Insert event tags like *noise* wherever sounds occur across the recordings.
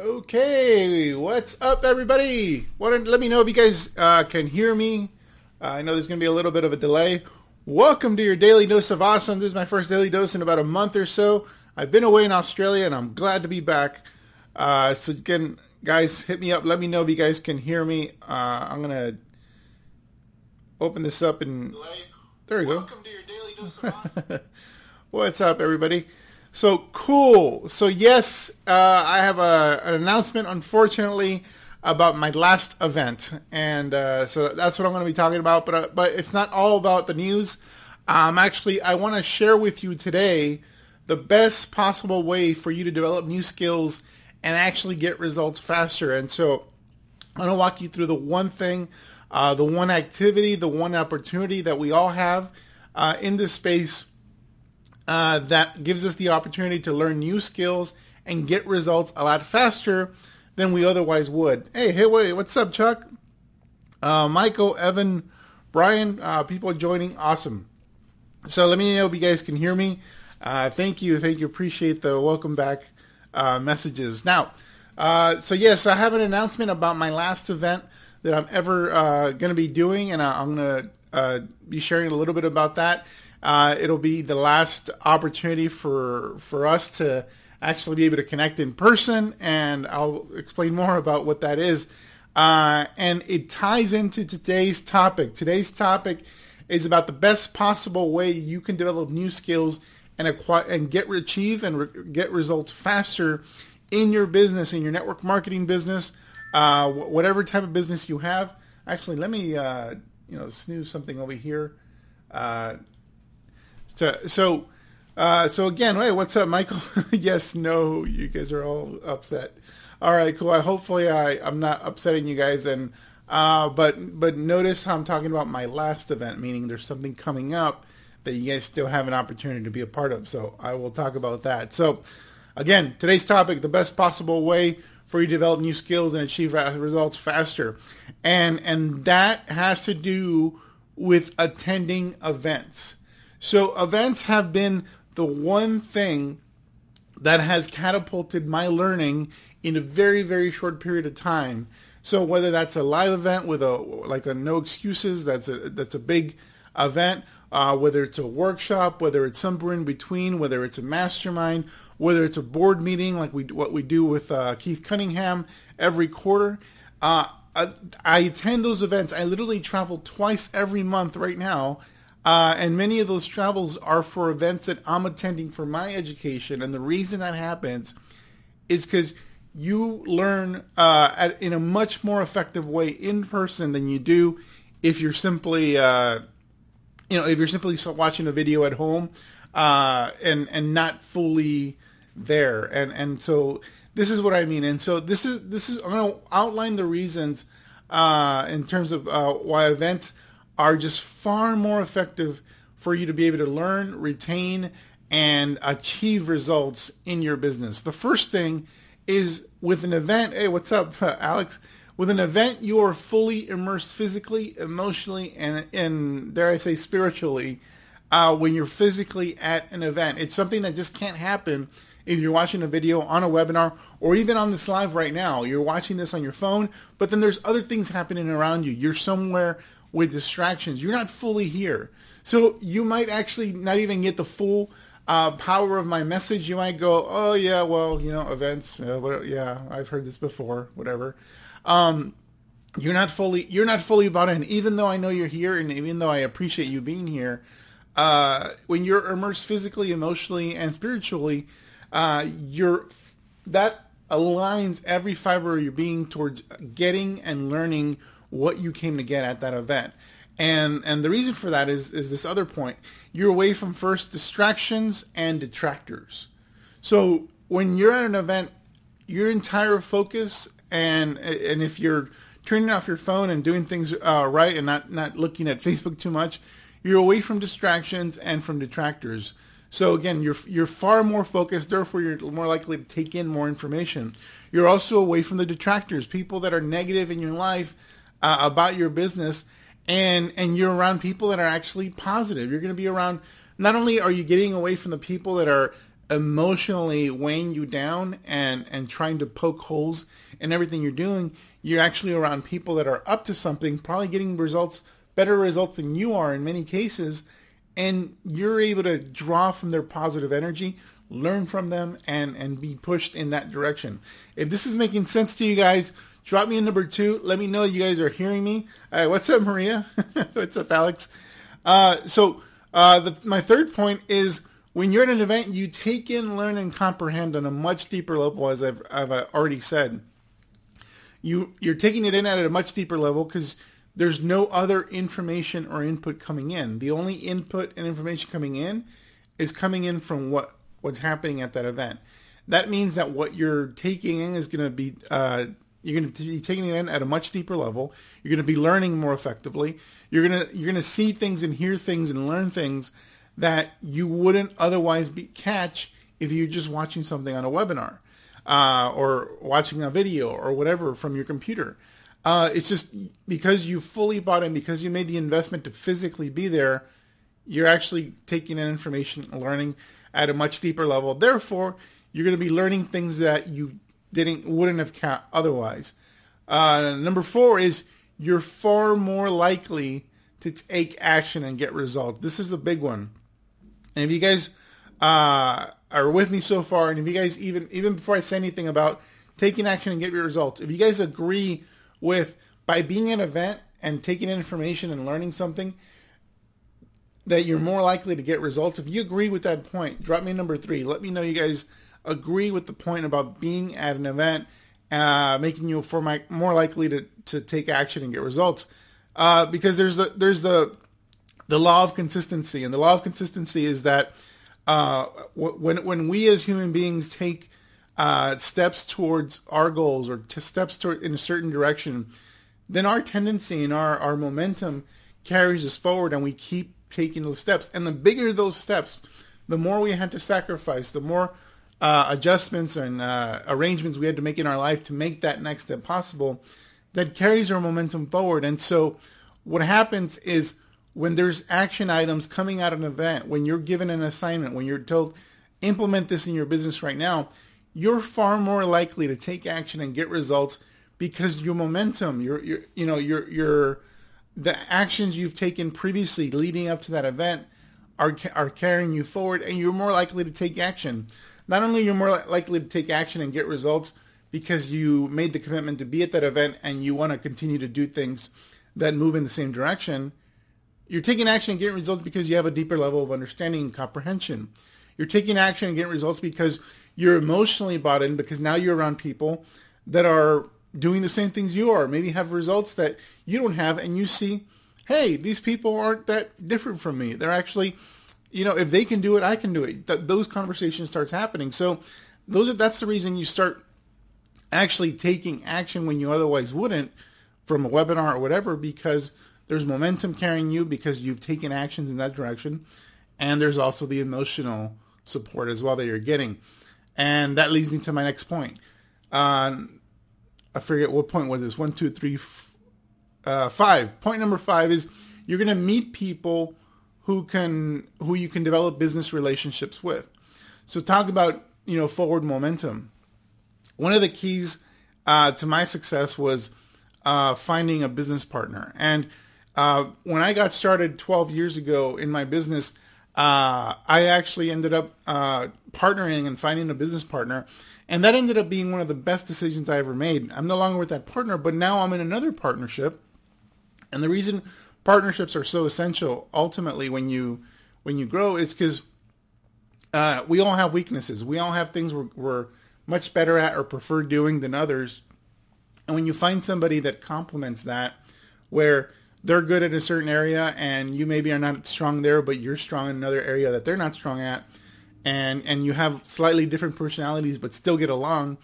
Okay, what's up, everybody? What, let me know if you guys uh, can hear me. Uh, I know there's going to be a little bit of a delay. Welcome to your daily dose of awesome. This is my first daily dose in about a month or so. I've been away in Australia, and I'm glad to be back. Uh, so again, guys, hit me up. Let me know if you guys can hear me. Uh, I'm gonna open this up and there we go. Welcome to your daily dose of awesome. *laughs* What's up, everybody? So cool. So yes, uh, I have a, an announcement, unfortunately, about my last event, and uh, so that's what I'm going to be talking about. But uh, but it's not all about the news. Um, actually, I want to share with you today the best possible way for you to develop new skills and actually get results faster. And so I'm going to walk you through the one thing, uh, the one activity, the one opportunity that we all have uh, in this space uh, that gives us the opportunity to learn new skills and get results a lot faster than we otherwise would. Hey, hey, wait, what's up, Chuck? Uh, Michael, Evan, Brian, uh, people joining, awesome. So let me know if you guys can hear me. Uh, thank you, thank you, appreciate the welcome back uh, messages. Now, uh, so yes, I have an announcement about my last event that I'm ever uh, going to be doing, and I, I'm going to be sharing a little bit about that. It'll be the last opportunity for for us to actually be able to connect in person, and I'll explain more about what that is. Uh, and it ties into today's topic. Today's topic is about the best possible way you can develop new skills and acquire and get achieve and re- get results faster in your business, in your network marketing business, uh, wh- whatever type of business you have. Actually, let me uh, you know snooze something over here. Uh, so, so, uh, so again, hey, what's up, Michael? *laughs* yes, no, you guys are all upset. All right, cool. I, hopefully, I I'm not upsetting you guys, and uh, but but notice how I'm talking about my last event, meaning there's something coming up that you guys still have an opportunity to be a part of. So I will talk about that. So again, today's topic: the best possible way for you to develop new skills and achieve results faster, and and that has to do with attending events. So events have been the one thing that has catapulted my learning in a very, very short period of time. So whether that's a live event with a like a no excuses, that's a that's a big event. Uh, whether it's a workshop, whether it's somewhere in between, whether it's a mastermind, whether it's a board meeting like we what we do with uh, Keith Cunningham every quarter. Uh, I, I attend those events. I literally travel twice every month right now uh, and many of those travels are for events that I'm attending for my education. And the reason that happens is because you learn uh, at, in a much more effective way in person than you do if you're simply, uh, you know, if you're simply watching a video at home uh, and and not fully there. And and so this is what I mean. And so this is this is I'm going to outline the reasons uh, in terms of uh, why events are just far more effective for you to be able to learn, retain, and achieve results in your business. The first thing is with an event. Hey, what's up, *laughs* Alex? With an event, you are fully immersed physically, emotionally, and, and dare I say, spiritually. Uh, when you're physically at an event, it's something that just can't happen if you're watching a video on a webinar or even on this live right now. You're watching this on your phone, but then there's other things happening around you. You're somewhere with distractions. You're not fully here. So you might actually not even get the full uh, power of my message. You might go, oh yeah, well, you know, events. Uh, yeah, I've heard this before. Whatever. Um, you're not fully you're not fully bought in. Even though I know you're here, and even though I appreciate you being here, uh, when you're immersed physically, emotionally, and spiritually, uh, you're that aligns every fiber of your being towards getting and learning what you came to get at that event. And and the reason for that is is this other point. You're away from first distractions and detractors. So when you're at an event, your entire focus and and if you're turning off your phone and doing things uh, right and not not looking at Facebook too much, you're away from distractions and from detractors. So again, you're you're far more focused. Therefore, you're more likely to take in more information. You're also away from the detractors, people that are negative in your life uh, about your business and and you're around people that are actually positive you're going to be around not only are you getting away from the people that are emotionally weighing you down and and trying to poke holes in everything you're doing, you're actually around people that are up to something, probably getting results, better results than you are in many cases, and you're able to draw from their positive energy, learn from them, and and be pushed in that direction. If this is making sense to you guys, drop me a number two. Let me know you guys are hearing me. Uh, what's up, Maria? *laughs* what's up, Alex? Uh, so uh, the, my third point is when you're at an event, you take in, learn, and comprehend on a much deeper level, as I've, I've already said. You, you're taking it in at a much deeper level because there's no other information or input coming in. The only input and information coming in is coming in from what, what's happening at that event. That means that what you're taking in is going to be uh, you're going to be taking it in at a much deeper level. You're going to be learning more effectively. You're going to you're going to see things and hear things and learn things that you wouldn't otherwise be catch if you're just watching something on a webinar uh, or watching a video or whatever from your computer. Uh, it's just because you fully bought in, because you made the investment to physically be there, you're actually taking in information and learning at a much deeper level. Therefore, you're going to be learning things that you didn't wouldn't have count otherwise. Uh, number four is you're far more likely to take action and get results. This is a big one. And if you guys uh, are with me so far, and if you guys even even before I say anything about taking action and get your results, if you guys agree with by being an event and taking information and learning something that you're more likely to get results, if you agree with that point, drop me number three. Let me know you guys agree with the point about being at an event, uh, making you for my, more likely to, to take action and get results. Uh, because there's the there's the the law of consistency, and the law of consistency is that uh, when when we as human beings take uh, steps towards our goals or steps toward in a certain direction, then our tendency and our our momentum carries us forward, and we keep taking those steps. And the bigger those steps, the more we had to sacrifice, the more uh, adjustments and uh, arrangements we had to make in our life to make that next step possible that carries our momentum forward. And so what happens is when there's action items coming out of an event, when you're given an assignment, when you're told, implement this in your business right now, you're far more likely to take action and get results because your momentum, your, your you know, your, your, the actions you've taken previously leading up to that event are, are carrying you forward and you're more likely to take action. Not only you're more likely to take action and get results because you made the commitment to be at that event and you want to continue to do things that move in the same direction, you're taking action and getting results because you have a deeper level of understanding and comprehension. You're taking action and getting results because you're emotionally bought in because now you're around people that are doing the same things you are, maybe have results that you don't have, and you see, hey, these people aren't that different from me. They're actually, you know, if they can do it, I can do it. Th- those conversations starts happening. So those are that's the reason you start actually taking action when you otherwise wouldn't from a webinar or whatever because there's momentum carrying you because you've taken actions in that direction. And there's also the emotional support as well that you're getting. And that leads me to my next point. Uh, I forget what point was this. One, two, three, f- uh, five. Point number five is you're going to meet people who can who you can develop business relationships with. So talk about you know forward momentum. One of the keys uh, to my success was uh, finding a business partner, and uh, when I got started 12 years ago in my business, uh, I actually ended up uh, partnering and finding a business partner. And that ended up being one of the best decisions I ever made. I'm no longer with that partner, but now I'm in another partnership. And the reason partnerships are so essential ultimately when you when you grow is because uh, we all have weaknesses. We all have things we're, we're much better at or prefer doing than others. And when you find somebody that complements that, where they're good at a certain area and you maybe are not strong there, but you're strong in another area that they're not strong at, and and you have slightly different personalities but still get along,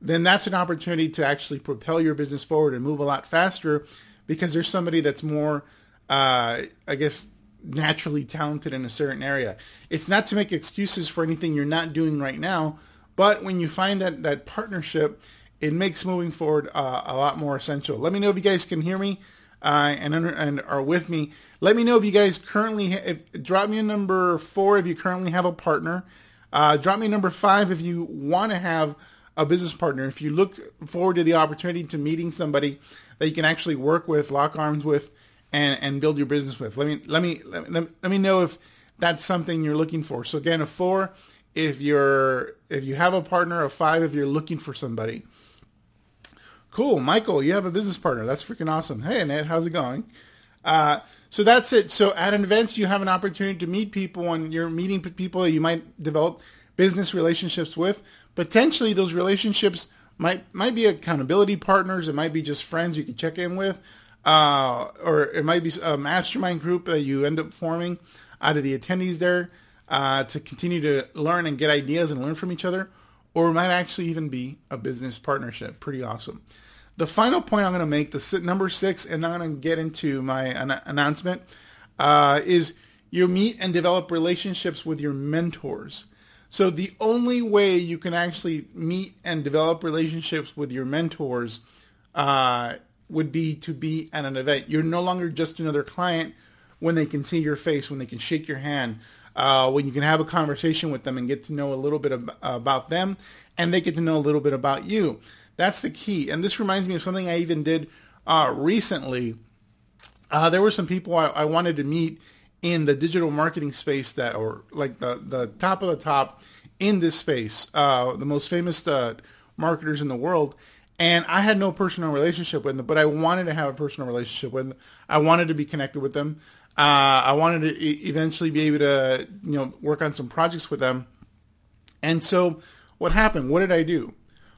then that's an opportunity to actually propel your business forward and move a lot faster because there's somebody that's more, uh, I guess, naturally talented in a certain area. It's not to make excuses for anything you're not doing right now, but when you find that that partnership, it makes moving forward uh, a lot more essential. Let me know if you guys can hear me uh, and and are with me. Let me know if you guys currently ha- if, drop me a number four if you currently have a partner. Uh, drop me number five if you want to have a business partner. If you look forward to the opportunity to meeting somebody that you can actually work with, lock arms with, and, and build your business with. Let me let me let me, let me know if that's something you're looking for. So again, a four if you're if you have a partner, a five if you're looking for somebody. Cool, Michael, you have a business partner. That's freaking awesome. Hey, Ned, how's it going? Uh, so that's it. So at an event, you have an opportunity to meet people, and you're meeting people that you might develop business relationships with. Potentially, those relationships might might be accountability partners. It might be just friends you can check in with, uh, or it might be a mastermind group that you end up forming out of the attendees there uh, to continue to learn and get ideas and learn from each other or it might actually even be a business partnership. Pretty awesome. The final point I'm going to make, the number six, and I'm going to get into my an- announcement, uh, is you meet and develop relationships with your mentors. So the only way you can actually meet and develop relationships with your mentors uh, would be to be at an event. You're no longer just another client when they can see your face, when they can shake your hand, uh, when you can have a conversation with them and get to know a little bit about them and they get to know a little bit about you. That's the key. And this reminds me of something I even did uh, recently. Uh, there were some people I, I, wanted to meet in the digital marketing space that, or like the, the top of the top in this space, uh, the most famous uh, marketers in the world. And I had no personal relationship with them, but I wanted to have a personal relationship with them. I wanted to be connected with them. Uh, I wanted to e- eventually be able to, you know, work on some projects with them. And so what happened? What did I do?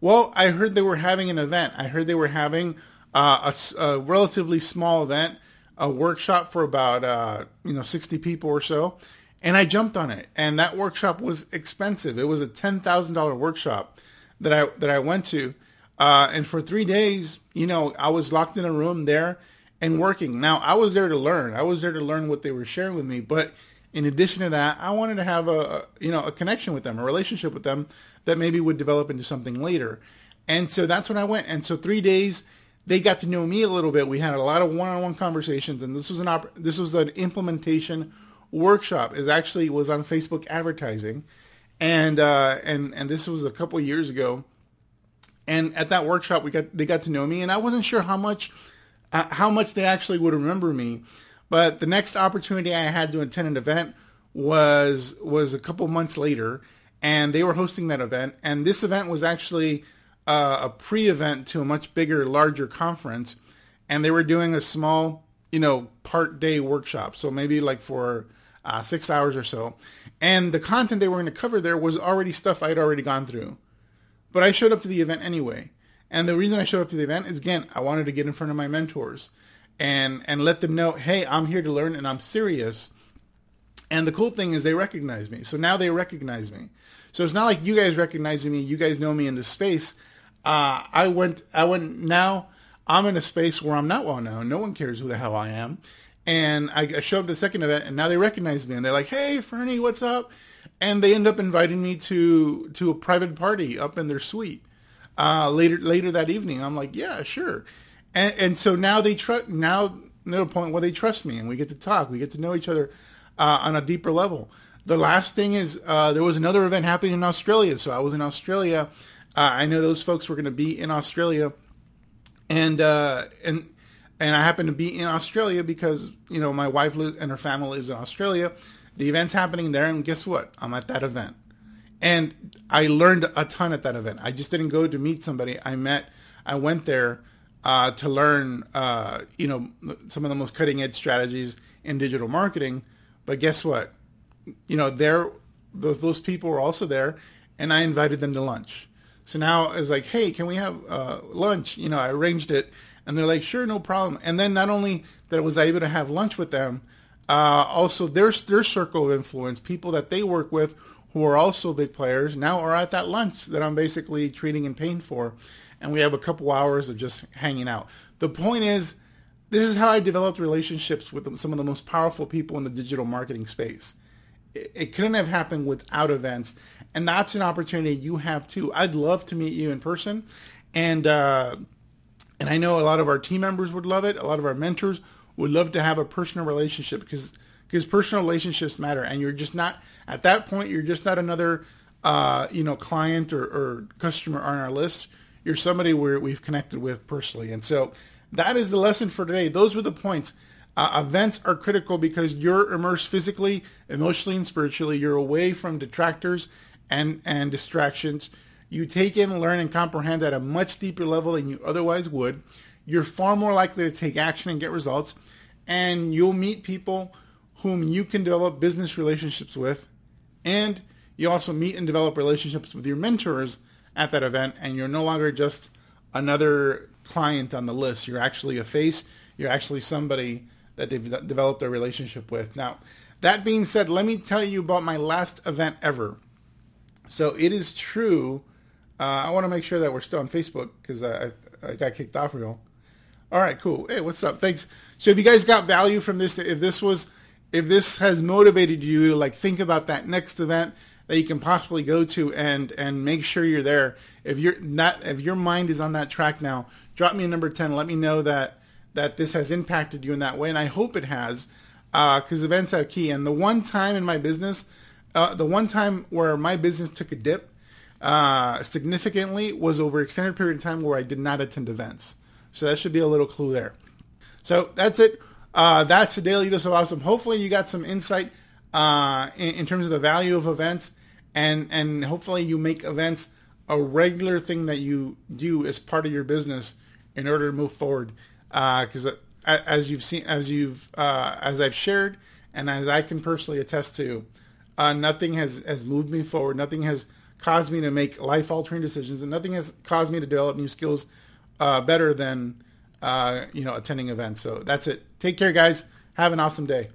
Well, I heard they were having an event. I heard they were having uh, a, a, relatively small event, a workshop for about, uh, you know, 60 people or so. And I jumped on it. And that workshop was expensive. It was a $10,000 workshop that I, that I went to. Uh, and for three days, you know, I was locked in a room there and working. Now I was there to learn. I was there to learn what they were sharing with me. But in addition to that, I wanted to have a you know a connection with them, a relationship with them that maybe would develop into something later. And so that's when I went. And so three days, they got to know me a little bit. We had a lot of one-on-one conversations, and this was an op- this was an implementation workshop. It actually was on Facebook advertising, and uh, and and this was a couple years ago. And at that workshop, we got they got to know me, and I wasn't sure how much uh, how much they actually would remember me. But the next opportunity I had to attend an event was was a couple months later, and they were hosting that event. And this event was actually uh, a pre-event to a much bigger, larger conference, and they were doing a small, you know, part day workshop. So maybe like for uh, six hours or so. And the content they were going to cover there was already stuff I'd already gone through. But I showed up to the event anyway. And the reason I showed up to the event is again, I wanted to get in front of my mentors and and let them know, hey, I'm here to learn and I'm serious. And the cool thing is they recognize me. So now they recognize me. So it's not like you guys recognizing me, you guys know me in this space. Uh, I went I went now I'm in a space where I'm not well known. No one cares who the hell I am. And I, I showed up to the second event and now they recognize me and they're like, Hey Fernie, what's up? And they end up inviting me to to a private party up in their suite uh, later later that evening. I'm like, yeah, sure. And, and so now they trust. Now a point where they trust me, and we get to talk. We get to know each other uh, on a deeper level. The last thing is uh, there was another event happening in Australia, so I was in Australia. Uh, I know those folks were going to be in Australia, and uh, and and I happened to be in Australia because you know my wife and her family lives in Australia. The event's happening there, and guess what? I'm at that event and I learned a ton at that event. I just didn't go to meet somebody. I met, I went there uh, to learn, uh, you know, some of the most cutting edge strategies in digital marketing. But guess what? You know, there, those, those people were also there, and I invited them to lunch. So now it's like, hey, can we have uh, lunch? You know, I arranged it, and they're like, sure, no problem. And then not only that I was able to have lunch with them, uh, also their their circle of influence, people that they work with who are also big players, now are at that lunch that I'm basically treating and paying for. And we have a couple hours of just hanging out. The point is, this is how I developed relationships with some of the most powerful people in the digital marketing space. It, it couldn't have happened without events. And that's an opportunity you have too. I'd love to meet you in person. And, uh, and I know a lot of our team members would love it. A lot of our mentors would love to have a personal relationship because because personal relationships matter and you're just not at that point you're just not another uh, you know, client or, or customer on our list. You're somebody where we've connected with personally. And so that is the lesson for today. Those were the points. Uh, events are critical because you're immersed physically, emotionally, and spiritually. You're away from detractors and, and distractions. You take in, learn, and comprehend at a much deeper level than you otherwise would. You're far more likely to take action and get results. And you'll meet people whom you can develop business relationships with. And you also meet and develop relationships with your mentors at that event. And you're no longer just another client on the list. You're actually a face. You're actually somebody that they've developed a relationship with. Now, that being said, let me tell you about my last event ever. So it is true. Uh, I want to make sure that we're still on Facebook because I, I got kicked off real. All right, cool. Hey, what's up? Thanks. So if you guys got value from this, if this was, if this has motivated you to like think about that next event that you can possibly go to and and make sure you're there. If you're not, if your mind is on that track now, drop me a number ten. Let me know that that this has impacted you in that way, and I hope it has, because uh, events have key. And the one time in my business, uh, the one time where my business took a dip uh, significantly was over extended period of time where I did not attend events. So that should be a little clue there. So that's it. Uh, that's the daily dose of awesome. Hopefully you got some insight uh, in, in, terms of the value of events, and and hopefully you make events a regular thing that you do as part of your business in order to move forward because uh, as you've seen, as you've uh, as I've shared, and as I can personally attest to, uh, nothing has has moved me forward. Nothing has caused me to make life altering decisions, and nothing has caused me to develop new skills uh, better than uh, you know attending events. So that's it. Take care, guys. Have an awesome day.